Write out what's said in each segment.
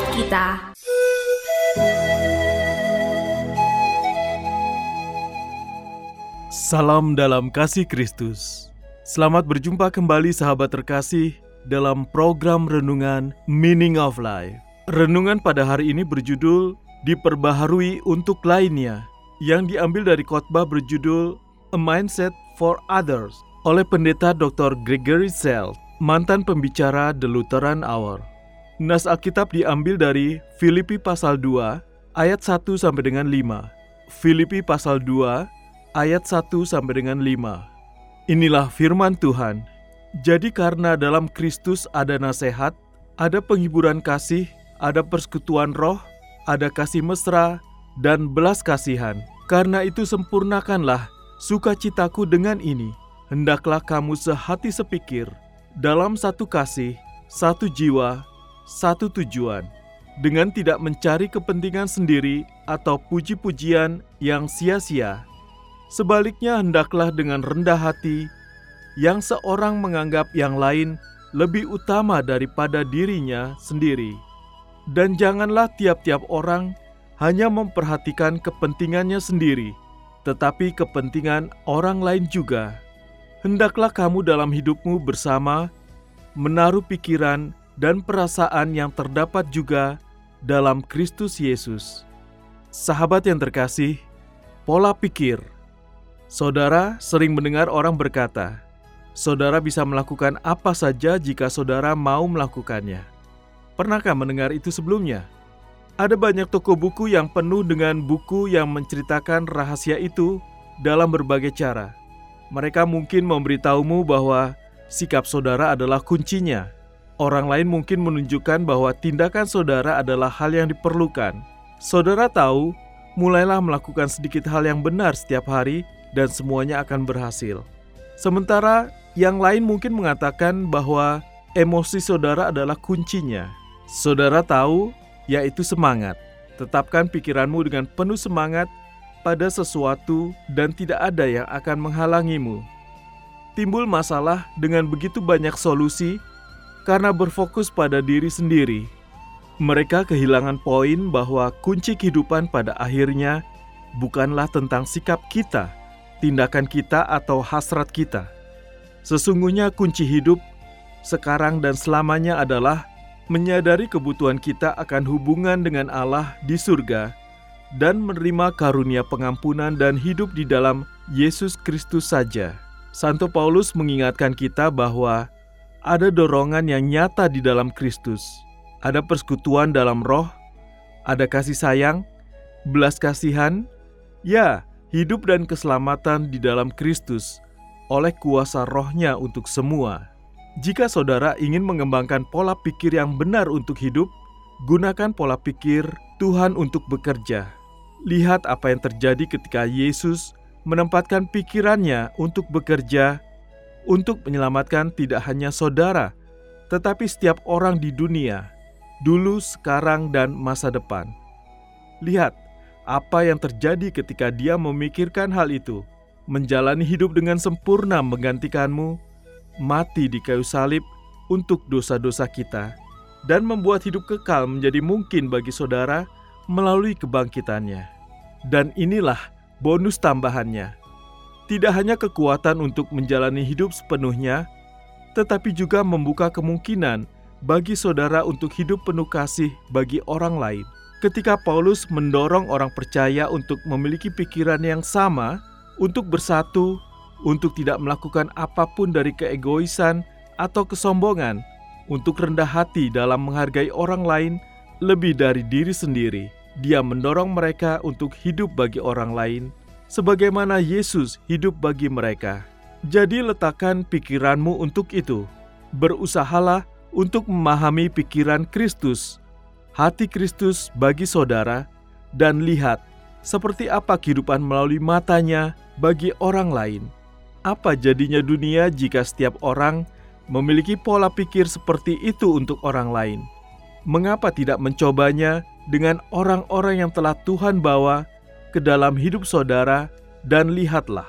Buat kita Salam dalam kasih Kristus. Selamat berjumpa kembali sahabat terkasih dalam program renungan Meaning of Life. Renungan pada hari ini berjudul Diperbaharui untuk lainnya yang diambil dari khotbah berjudul A Mindset for Others oleh pendeta Dr. Gregory Sell, mantan pembicara The Lutheran Hour. Nas Alkitab diambil dari Filipi pasal 2 ayat 1 sampai dengan 5. Filipi pasal 2 ayat 1 sampai dengan 5. Inilah firman Tuhan. Jadi karena dalam Kristus ada nasihat, ada penghiburan kasih, ada persekutuan roh, ada kasih mesra, dan belas kasihan. Karena itu sempurnakanlah sukacitaku dengan ini. Hendaklah kamu sehati sepikir, dalam satu kasih, satu jiwa, satu tujuan. Dengan tidak mencari kepentingan sendiri atau puji-pujian yang sia-sia, Sebaliknya, hendaklah dengan rendah hati, yang seorang menganggap yang lain lebih utama daripada dirinya sendiri, dan janganlah tiap-tiap orang hanya memperhatikan kepentingannya sendiri, tetapi kepentingan orang lain juga. Hendaklah kamu dalam hidupmu bersama menaruh pikiran dan perasaan yang terdapat juga dalam Kristus Yesus. Sahabat yang terkasih, pola pikir. Saudara sering mendengar orang berkata, "Saudara bisa melakukan apa saja jika saudara mau melakukannya." Pernahkah mendengar itu sebelumnya? Ada banyak toko buku yang penuh dengan buku yang menceritakan rahasia itu dalam berbagai cara. Mereka mungkin memberitahumu bahwa sikap saudara adalah kuncinya. Orang lain mungkin menunjukkan bahwa tindakan saudara adalah hal yang diperlukan. Saudara tahu, mulailah melakukan sedikit hal yang benar setiap hari dan semuanya akan berhasil. Sementara yang lain mungkin mengatakan bahwa emosi saudara adalah kuncinya. Saudara tahu, yaitu semangat. Tetapkan pikiranmu dengan penuh semangat pada sesuatu dan tidak ada yang akan menghalangimu. Timbul masalah dengan begitu banyak solusi karena berfokus pada diri sendiri. Mereka kehilangan poin bahwa kunci kehidupan pada akhirnya bukanlah tentang sikap kita, tindakan kita atau hasrat kita. Sesungguhnya kunci hidup sekarang dan selamanya adalah menyadari kebutuhan kita akan hubungan dengan Allah di surga dan menerima karunia pengampunan dan hidup di dalam Yesus Kristus saja. Santo Paulus mengingatkan kita bahwa ada dorongan yang nyata di dalam Kristus. Ada persekutuan dalam roh, ada kasih sayang, belas kasihan, ya, hidup dan keselamatan di dalam Kristus oleh kuasa rohnya untuk semua. Jika saudara ingin mengembangkan pola pikir yang benar untuk hidup, gunakan pola pikir Tuhan untuk bekerja. Lihat apa yang terjadi ketika Yesus menempatkan pikirannya untuk bekerja untuk menyelamatkan tidak hanya saudara, tetapi setiap orang di dunia, dulu, sekarang, dan masa depan. Lihat apa yang terjadi ketika dia memikirkan hal itu, menjalani hidup dengan sempurna menggantikanmu, mati di kayu salib untuk dosa-dosa kita, dan membuat hidup kekal menjadi mungkin bagi saudara melalui kebangkitannya. Dan inilah bonus tambahannya. Tidak hanya kekuatan untuk menjalani hidup sepenuhnya, tetapi juga membuka kemungkinan bagi saudara untuk hidup penuh kasih bagi orang lain. Ketika Paulus mendorong orang percaya untuk memiliki pikiran yang sama, untuk bersatu, untuk tidak melakukan apa pun dari keegoisan atau kesombongan, untuk rendah hati dalam menghargai orang lain lebih dari diri sendiri, Dia mendorong mereka untuk hidup bagi orang lain, sebagaimana Yesus hidup bagi mereka. Jadi, letakkan pikiranmu untuk itu. Berusahalah untuk memahami pikiran Kristus, hati Kristus bagi saudara, dan lihat seperti apa kehidupan melalui matanya bagi orang lain. Apa jadinya dunia jika setiap orang memiliki pola pikir seperti itu untuk orang lain? Mengapa tidak mencobanya dengan orang-orang yang telah Tuhan bawa ke dalam hidup saudara, dan lihatlah.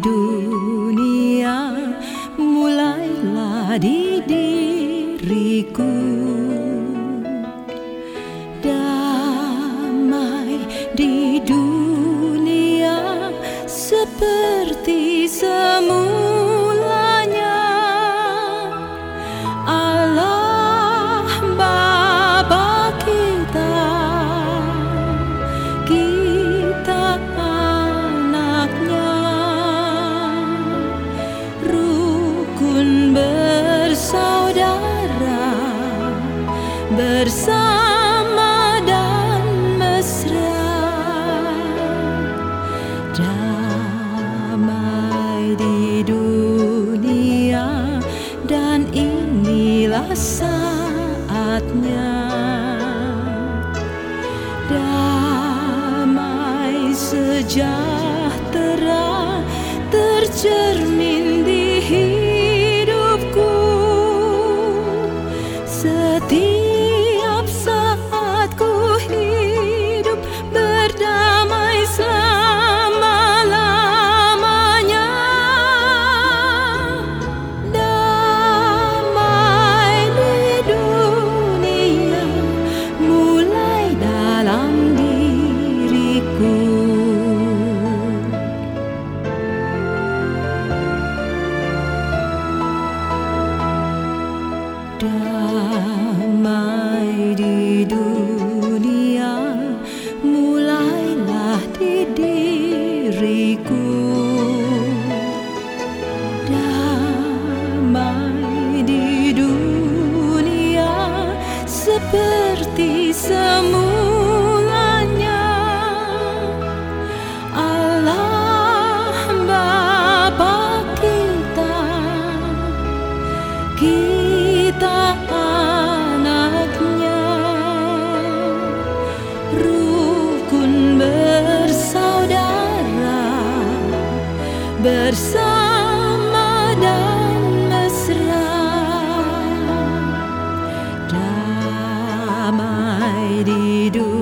dunia mulailah di diriku. Sejahtera tercermin do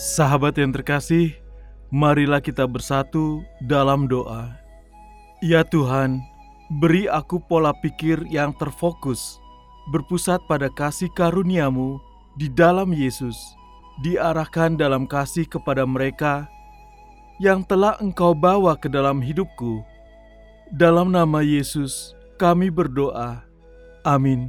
Sahabat yang terkasih, marilah kita bersatu dalam doa. Ya Tuhan, beri aku pola pikir yang terfokus, berpusat pada kasih karuniamu di dalam Yesus, diarahkan dalam kasih kepada mereka yang telah Engkau bawa ke dalam hidupku. Dalam nama Yesus, kami berdoa. Amin.